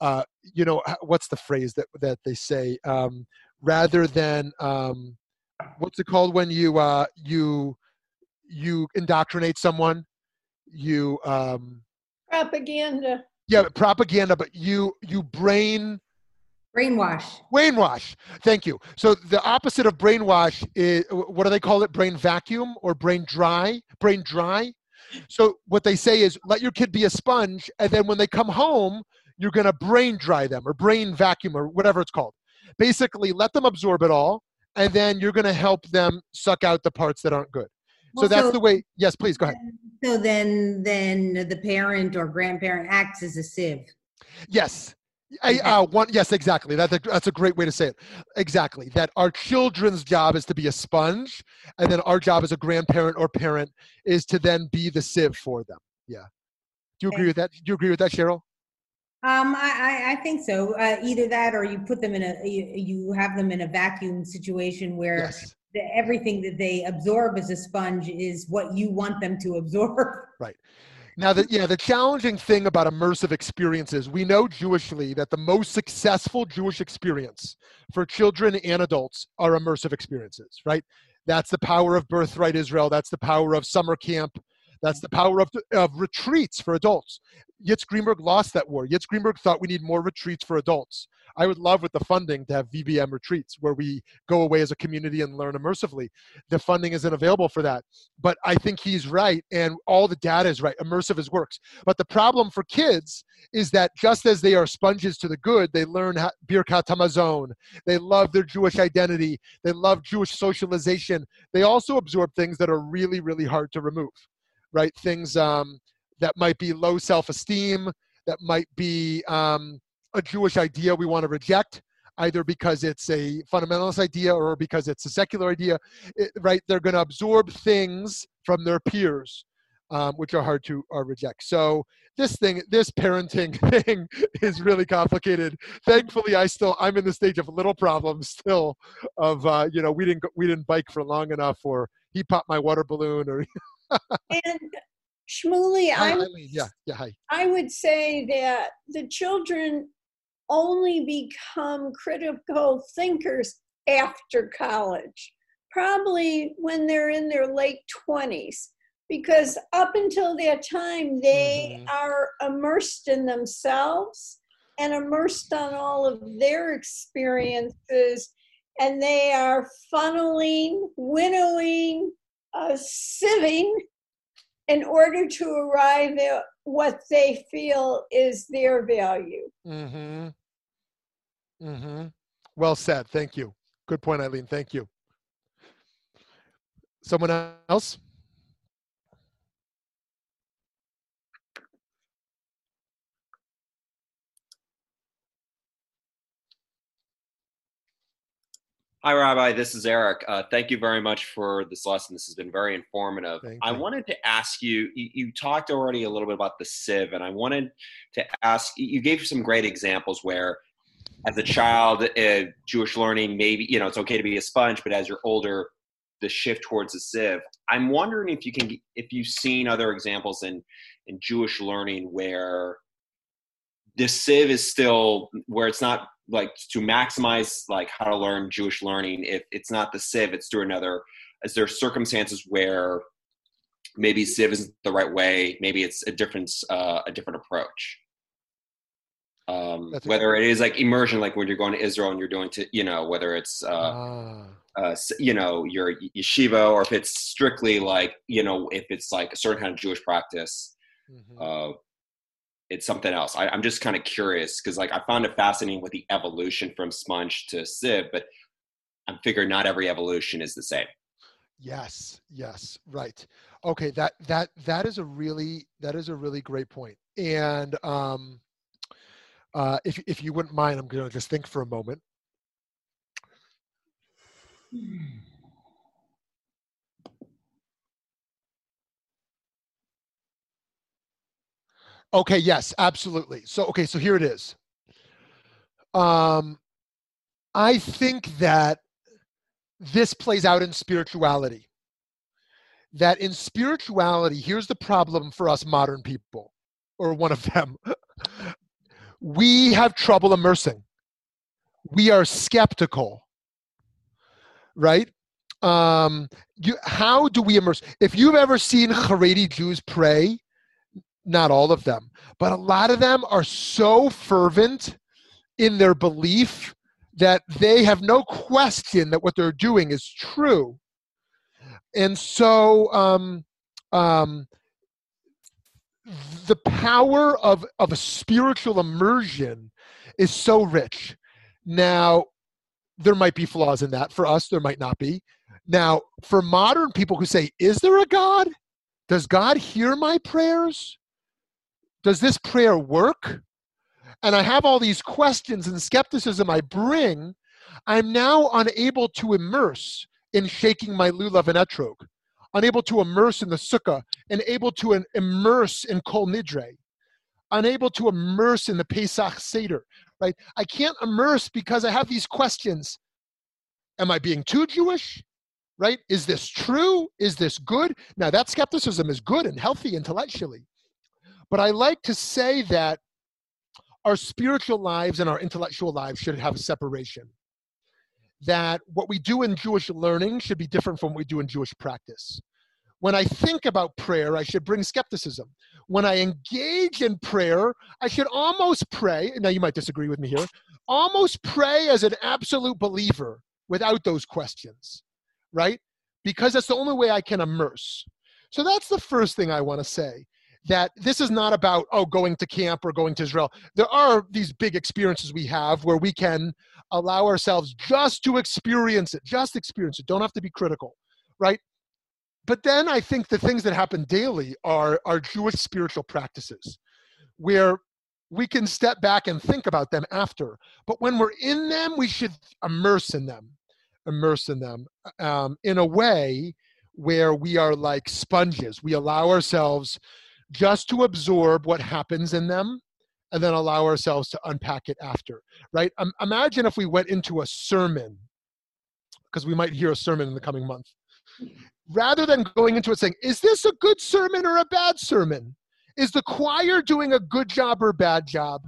uh, you know what's the phrase that that they say um, rather than um, what's it called when you uh, you you indoctrinate someone? You um,
propaganda.
Yeah, propaganda, but you you brain
brainwash.
Brainwash. Thank you. So the opposite of brainwash is what do they call it? Brain vacuum or brain dry? Brain dry. So what they say is let your kid be a sponge, and then when they come home, you're going to brain dry them or brain vacuum or whatever it's called. Basically, let them absorb it all, and then you're going to help them suck out the parts that aren't good. So that's
so-
the way. Yes, please go ahead.
So then, then the parent or grandparent acts as a sieve.
Yes. I, uh, one, yes, exactly. That, that's a great way to say it. Exactly. That our children's job is to be a sponge, and then our job as a grandparent or parent is to then be the sieve for them. Yeah. Do you agree
Okay.
with that? Do you agree with that, Cheryl?
Um, I, I, I think so. Uh, either that, or you put them in a, you, you have them in a vacuum situation where
Yes.
The, everything that they absorb as a sponge is what you want them to absorb. (laughs) Right.
Now, the, yeah, the challenging thing about immersive experiences, we know Jewishly that the most successful Jewish experience for children and adults are immersive experiences, right? That's the power of Birthright Israel. That's the power of summer camp. That's the power of, of retreats for adults. Yitz Greenberg lost that war. Yitz Greenberg thought we need more retreats for adults. I would love with the funding to have VBM retreats where we go away as a community and learn immersively. The funding isn't available for that but I think he's right, and all the data is right. Immersive is works. But the problem for kids is that just as they are sponges to the good, they learn Birkat Hamazon. They love their Jewish identity. They love Jewish socialization. They also absorb things that are really, really hard to remove, right? Things um, that might be low self-esteem, that might be um, a Jewish idea we want to reject, either because it's a fundamentalist idea or because it's a secular idea it, right? They're going to absorb things from their peers, um, which are hard to uh, reject. So this thing, this parenting (laughs) thing, is really complicated. Thankfully, I still I'm in the stage of little problems still. Of uh, you know, we didn't we didn't bike for long enough, or he popped my water balloon, or (laughs)
And Shmuley,
Hi,
I'm,
Eileen. yeah, yeah, hi.
I would say that the children only become critical thinkers after college, probably when they're in their late 20s. Because up until that time, they
Mhm.
are immersed in themselves and immersed on all of their experiences, and they are funneling, winnowing, uh, sieving in order to arrive at what they feel is their value.
Mm-hmm. Mm-hmm. Well said. Thank you. Good point, Eileen. Thank you. Someone else?
Hi, Rabbi. This is Eric. Uh, thank you very much for this lesson. This has been very informative.
Thank
I
you.
wanted to ask you, you, you talked already a little bit about the sieve, and I wanted to ask you you gave some great examples where, as a child, uh, Jewish learning, maybe, you know, it's okay to be a sponge, but as you're older, the shift towards the sieve. I'm wondering if you can, if you've seen other examples in, in Jewish learning where the sieve is still where it's not like to maximize like how to learn Jewish learning. If it's not the sieve, it's through another. Is there circumstances where maybe sieve isn't the right way? Maybe it's a different uh, a different approach. Um, whether it is like immersion, like when you're going to Israel and you're doing to you know whether it's uh,
Ah.
uh, you know your yeshiva or if it's strictly like you know if it's like a certain kind of Jewish practice
Mhm.
uh, it's something else. I, I'm just kind of curious because like I found it fascinating with the evolution from sponge to sieve, but I'm figuring not every evolution is the same.
Yes, yes, right. Okay, that that that is a really that is a really great point. And um, uh, if if you wouldn't mind, I'm going to just think for a moment. Okay, yes, absolutely. So okay, so here it is. Um, I think that this plays out in spirituality. That in spirituality, here's the problem for us modern people, or one of them. (laughs) we have trouble immersing. We are skeptical, right? Um, you, how do we immerse? If you've ever seen Haredi Jews pray, not all of them, but a lot of them are so fervent in their belief that they have no question that what they're doing is true. And so, um, um, the power of of a spiritual immersion is so rich. Now, there might be flaws in that. For us, there might not be. Now, for modern people who say, "Is there a God? Does God hear my prayers? Does this prayer work?" And I have all these questions and skepticism I bring. I'm now unable to immerse in shaking my lulav and etrog unable to immerse in the sukkah, and able to immerse in kol nidre, unable to immerse in the Pesach Seder, right? I can't immerse because I have these questions. Am I being too Jewish? Right? Is this true? Is this good? Now, that skepticism is good and healthy intellectually. But I like to say that our spiritual lives and our intellectual lives should have a separation that what we do in Jewish learning should be different from what we do in Jewish practice. When I think about prayer, I should bring skepticism. When I engage in prayer, I should almost pray. Now, you might disagree with me here. Almost pray as an absolute believer without those questions, right? Because that's the only way I can immerse. So that's the first thing I want to say that this is not about oh going to camp or going to israel. There are these big experiences we have where we can allow ourselves just to experience it just experience it. Don't have to be critical right? But then i think the things that happen daily are are jewish spiritual practices where we can step back and think about them after. But when we're in them we should immerse in them immerse in them um, in a way where we are like sponges. We allow ourselves just to absorb what happens in them and then allow ourselves to unpack it after, right? Um, imagine if we went into a sermon, because we might hear a sermon in the coming month. Rather than going into it saying, is this a good sermon or a bad sermon? Is the choir doing a good job or bad job?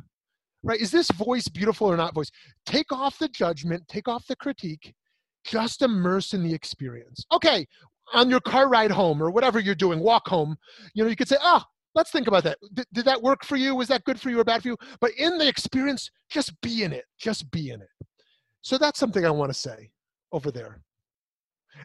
Right? Is this voice beautiful or not voice? Take off the judgment, take off the critique, just immerse in the experience. Okay, on your car ride home or whatever you're doing, walk home, you know, you could say, oh, let's think about that. D- did that work for you? Was that good for you or bad for you? But in the experience, just be in it. Just be in it. So that's something I want to say over there.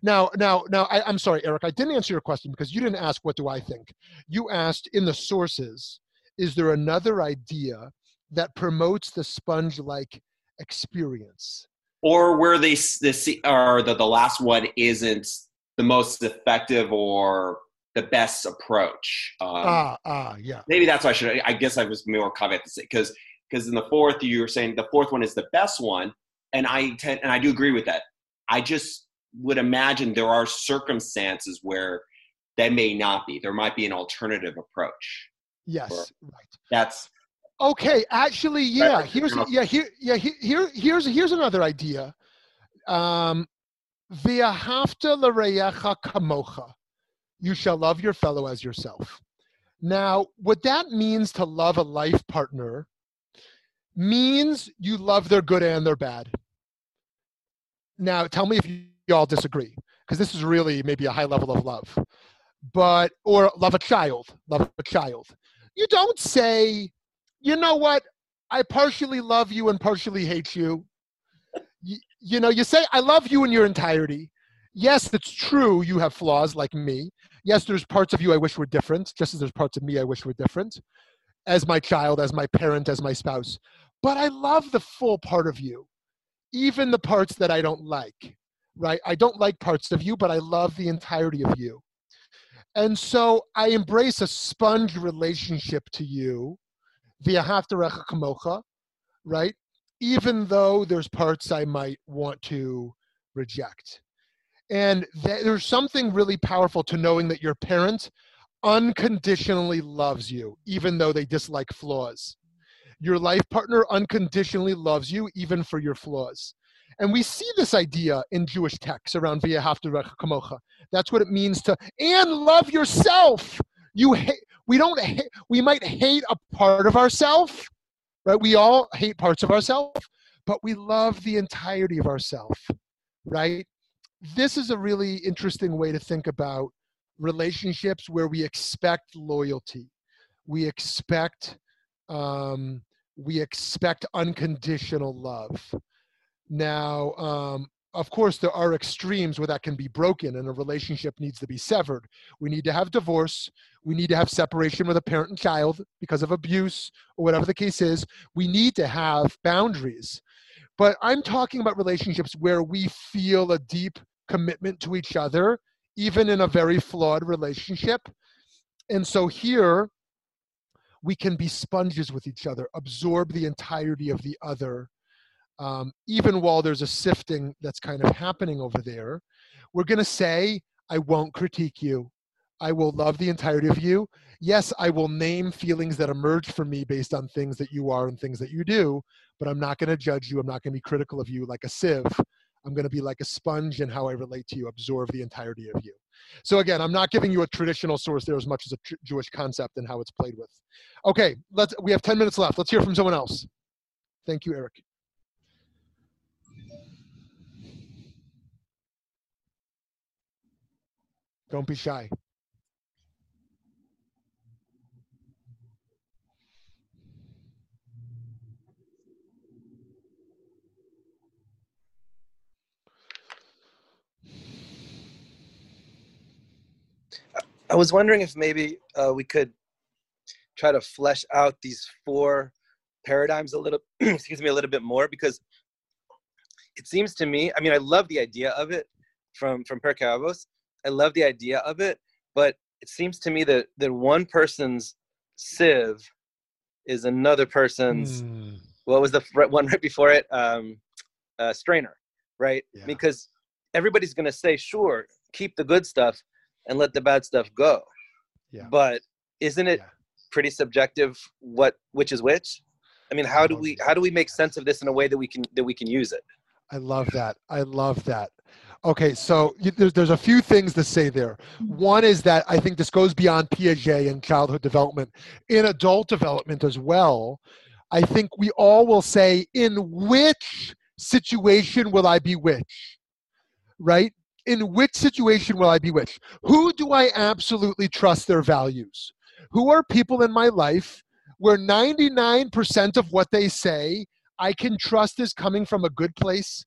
Now, now, now, I, am sorry, Eric, I didn't answer your question because you didn't ask, what do I think? You asked in the sources, is there another idea that promotes the sponge like experience?
Or where they, the, or the, the last one isn't the most effective or the best approach.
Um, ah, ah, yeah.
Maybe that's why I should. I guess I was more caveat to say because because in the fourth you were saying the fourth one is the best one, and I tend, and I do agree with that. I just would imagine there are circumstances where that may not be. There might be an alternative approach.
Yes, right.
That's
okay. Actually, yeah. Here's yeah here yeah here here's here's another idea. Um, v'ahavta l'reacha kamocha you shall love your fellow as yourself. Now, what that means to love a life partner means you love their good and their bad. Now, tell me if you all disagree, because this is really maybe a high level of love. But, or love a child, love a child. You don't say, you know what, I partially love you and partially hate you. You, know, you say, I love you in your entirety. Yes, it's true you have flaws like me yes, there's parts of you I wish were different, just as there's parts of me I wish were different, as my child, as my parent, as my spouse. But I love the full part of you, even the parts that I don't like, right? I don't like parts of you, but I love the entirety of you. And so I embrace a sponge relationship to you v'ahavta l'reacha kamocha, right? Even though there's parts I might want to reject. And th- there's something really powerful to knowing that your parent unconditionally loves you, even though they dislike flaws. Your life partner unconditionally loves you, even for your flaws. And we see this idea in Jewish texts around v'ahavta l'reacha kamocha. That's what it means to and love yourself. You hate. We don't. We might hate a part of ourselves, right? We all hate parts of ourselves, but we love the entirety of ourselves, right? this is a really interesting way to think about relationships where we expect loyalty we expect um, we expect unconditional love now um, of course there are extremes where that can be broken and a relationship needs to be severed we need to have divorce We need to have separation with a parent and child because of abuse or whatever the case is. We need to have boundaries. But I'm talking about relationships where we feel a deep commitment to each other, even in a very flawed relationship. And so here, we can be sponges with each other, absorb the entirety of the other, um, even while there's a sifting that's kind of happening over there. We're going to say, I won't critique you. I will love the entirety of you. Yes, I will name feelings that emerge from me based on things that you are and things that you do, but I'm not going to judge you. I'm not going to be critical of you like a sieve. I'm going to be like a sponge in how I relate to you, absorb the entirety of you. So again, I'm not giving you a traditional source there as much as a tr- Jewish concept and how it's played with. Okay, let's. We have 10 minutes left. Let's hear from someone else. Thank you, Eric. Don't be shy.
I was wondering if maybe uh, we could try to flesh out these four paradigms a little, (clears throat) excuse me, a little bit more because it seems to me. I mean, I love the idea of it from from Pirkei Avos. I love the idea of it, but it seems to me that that one person's sieve is another person's. Mm. What was the one right before it? Um, uh, strainer, right? Yeah. Because everybody's going to say, sure, keep the good stuff, and let the bad stuff go. Yeah. But isn't it yeah. pretty subjective what which is which? I mean, how I do we that. how do we make sense of this in a way that we can that we can use it?
I love that. I love that. Okay, so there's there's a few things to say there. Mm-hmm. One is that I think this goes beyond Piaget and childhood development, in adult development as well. I think we all will say, in which situation will I be which? Right? In which situation will I be with? Who do I absolutely trust their values? Who are people in my life where 99% of what they say I can trust is coming from a good place,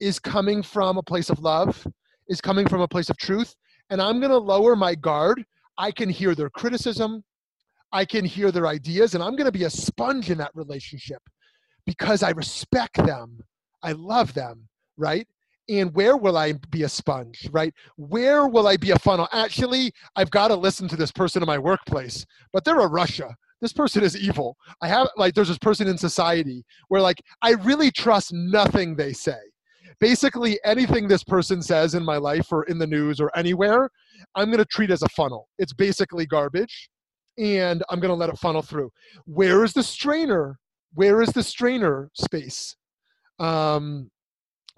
is coming from a place of love, is coming from a place of truth, and I'm going to lower my guard. I can hear their criticism, I can hear their ideas, and I'm going to be a sponge in that relationship because I respect them. I love them, right? And where will I be a sponge, right? Where will I be a funnel? Actually, I've got to listen to this person in my workplace, but they're a rasha. This person is evil. I have, like, there's this person in society where, like, I really trust nothing they say. Basically, anything this person says in my life or in the news or anywhere, I'm going to treat as a funnel. It's basically garbage, and I'm going to let it funnel through. Where is the strainer? Where is the strainer space? Um,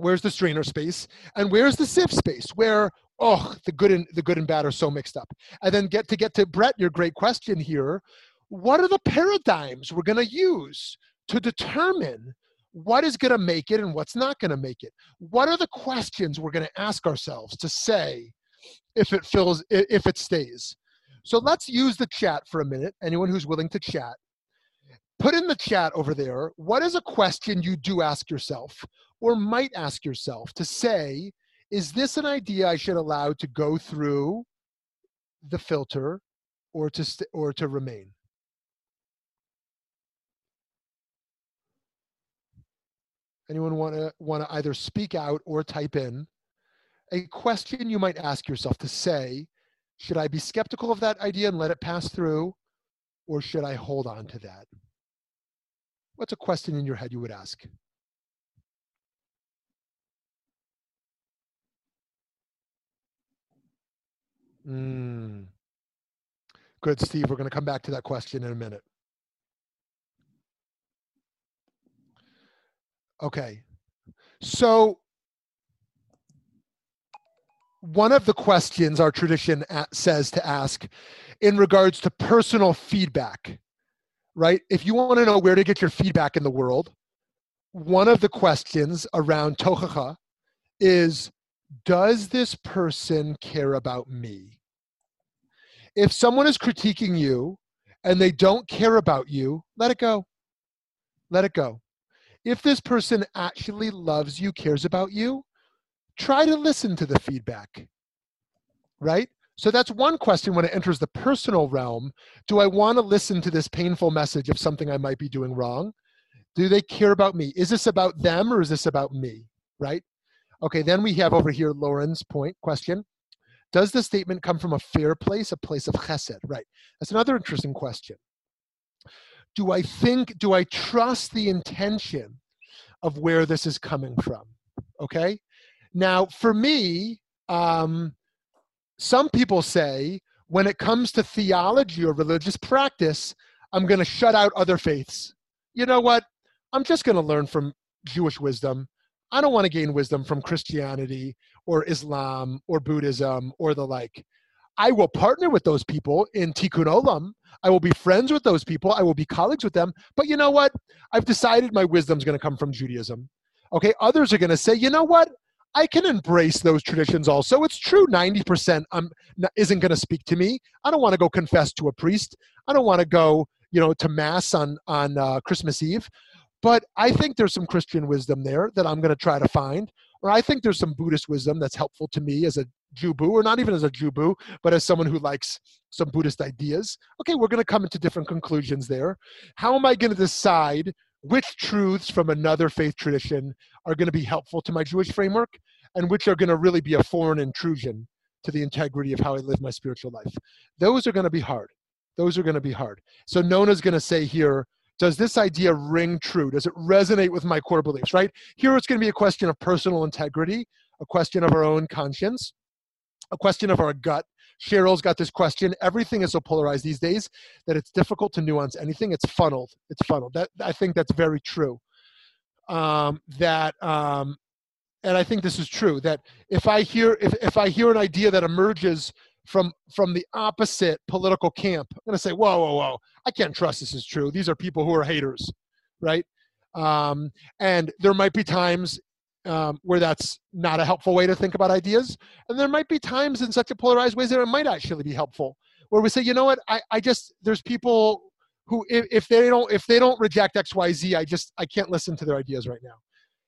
Where's the strainer space? And where's the sieve space? Where oh the good and the good and bad are so mixed up. And then get to get to Brett, your great question here. What are the paradigms we're going to use to determine what is going to make it and what's not going to make it? What are the questions we're going to ask ourselves to say if it fills if it stays? So let's use the chat for a minute. Anyone who's willing to chat, put in the chat over there. What is a question you do ask yourself? Or might ask yourself to say, is this an idea I should allow to go through the filter or to, st- or to remain? Anyone want to want to either speak out or type in a question you might ask yourself to say, should I be skeptical of that idea and let it pass through, or should I hold on to that? What's a question in your head you would ask? Mm. Good, Steve. We're going to come back to that question in a minute. Okay. So, one of the questions our tradition says to ask in regards to personal feedback, right? If you want to know where to get your feedback in the world, one of the questions around tochacha is Does this person care about me? If someone is critiquing you and they don't care about you, let it go. Let it go. If this person actually loves you, cares about you, try to listen to the feedback. Right? So that's one question when it enters the personal realm. Do I want to listen to this painful message of something I might be doing wrong? Do they care about me? Is this about them or is this about me? Right? Okay, then we have over here Lauren's point question. Does the statement come from a fair place, a place of chesed? Right. That's another interesting question. Do I think, do I trust the intention of where this is coming from? Okay. Now, for me, um, some people say when it comes to theology or religious practice, I'm going to shut out other faiths. You know what? I'm just going to learn from Jewish wisdom. I don't want to gain wisdom from Christianity or Islam or Buddhism or the like. I will partner with those people in Tikkun Olam. I will be friends with those people. I will be colleagues with them. But you know what? I've decided my wisdom is going to come from Judaism. Okay, others are going to say, you know what? I can embrace those traditions also. It's true, 90% um, isn't going to speak to me. I don't want to go confess to a priest. I don't want to go, you know, to mass on on uh, Christmas Eve. But I think there's some Christian wisdom there that I'm going to try to find. Or I think there's some Buddhist wisdom that's helpful to me as a Jubu, or not even as a Jubu, but as someone who likes some Buddhist ideas. Okay, we're going to come into different conclusions there. How am I going to decide which truths from another faith tradition are going to be helpful to my Jewish framework and which are going to really be a foreign intrusion to the integrity of how I live my spiritual life? Those are going to be hard. Those are going to be hard. So Nona's going to say here, does this idea ring true? Does it resonate with my core beliefs, right? Here it's going to be a question of personal integrity, a question of our own conscience, a question of our gut. Cheryl's got this question. Everything is so polarized these days that it's difficult to nuance anything. It's funneled. It's funneled. That I think that's very true. Um, that um, and I think this is true. That if I hear if, if I hear an idea that emerges from from the opposite political camp. I'm going to say, whoa, whoa, whoa! I can't trust this is true. These are people who are haters, right? Um, and there might be times um, where that's not a helpful way to think about ideas, and there might be times in such a polarized ways that it might actually be helpful, where we say, you know what? I, I just there's people who if, if they don't if they don't reject X Y Z, I just I can't listen to their ideas right now.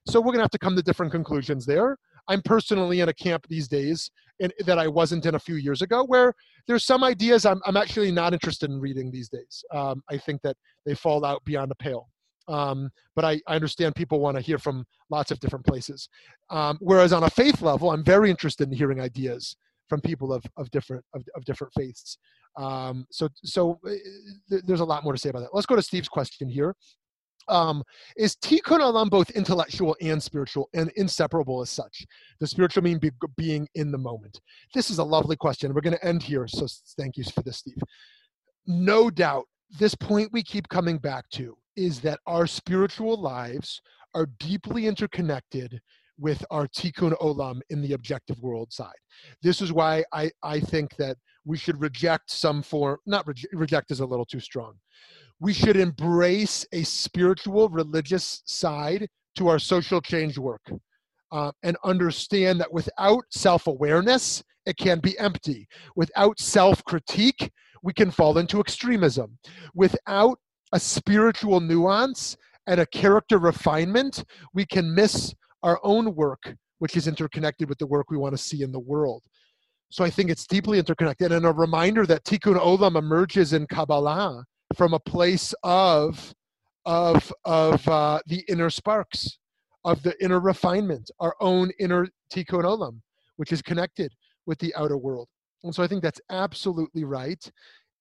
So we're going to have to come to different conclusions there. I'm personally in a camp these days in, that I wasn't in a few years ago, where there's some ideas I'm, I'm actually not interested in reading these days. Um, I think that they fall out beyond the pale. Um, but I, I, understand people want to hear from lots of different places. Um, whereas on a faith level, I'm very interested in hearing ideas from people of, of different of, of different faiths. Um, so so uh, th- there's a lot more to say about that. Let's go to Steve's question here um, is tikkun olam both intellectual and spiritual and inseparable as such? The spiritual mean be, being in the moment. This is a lovely question. We're going to end here, so thank you for this, Steve. No doubt, this point we keep coming back to is that our spiritual lives are deeply interconnected with our tikkun olam in the objective world side. This is why I, I think that we should reject some form, not re- reject is a little too strong we should embrace a spiritual religious side to our social change work uh, and understand that without self-awareness it can be empty. Without self-critique we can fall into extremism. Without a spiritual nuance and a character refinement we can miss our own work which is interconnected with the work we want to see in the world. So i think it's deeply interconnected and a reminder that tikkun olam emerges in kabbalah from a place of of of uh, the inner sparks of the inner refinement our own inner tikkun olam which is connected with the outer world. And so i think that's absolutely right.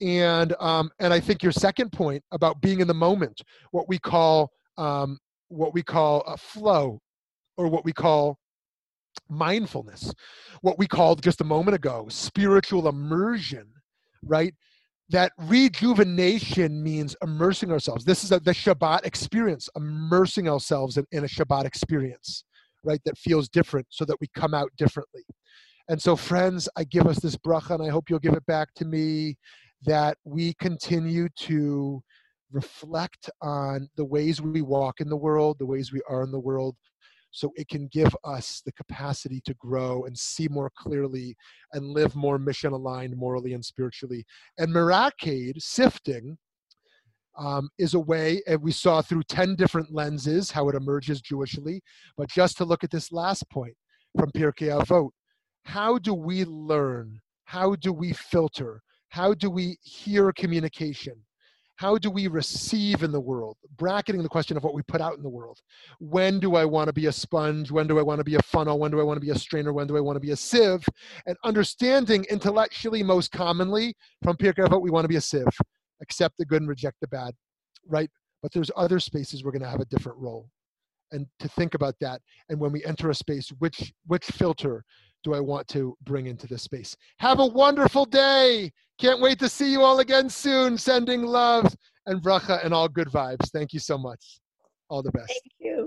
And um, and i think your second point about being in the moment what we call um, what we call a flow or what we call mindfulness what we called just a moment ago spiritual immersion right that rejuvenation means immersing ourselves. This is a, the Shabbat experience, immersing ourselves in, in, a Shabbat experience, right? That feels different so that we come out differently. And so, friends, I give us this bracha, and I hope you'll give it back to me that we continue to reflect on the ways we walk in the world, the ways we are in the world, so it can give us the capacity to grow and see more clearly and live more mission aligned morally and spiritually. And Merakade, sifting, um, is a way, and we saw through 10 different lenses how it emerges Jewishly. But just to look at this last point from Pirkei Avot, how do we learn how do we filter? How do we hear communication? How do we receive in the world? Bracketing the question of what we put out in the world. When do I want to be a sponge? When do I want to be a funnel? When do I want to be a strainer? When do I want to be a sieve? And understanding intellectually, most commonly, from Pirkei Avot, we want to be a sieve. Accept the good and reject the bad, right? But there's other spaces we're going to have a different role and to think about that and when we enter a space which which filter do i want to bring into this space? Have a wonderful day. Can't wait to see you all again soon. Sending love and bracha and all good vibes. Thank you so much. All the best.
Thank you.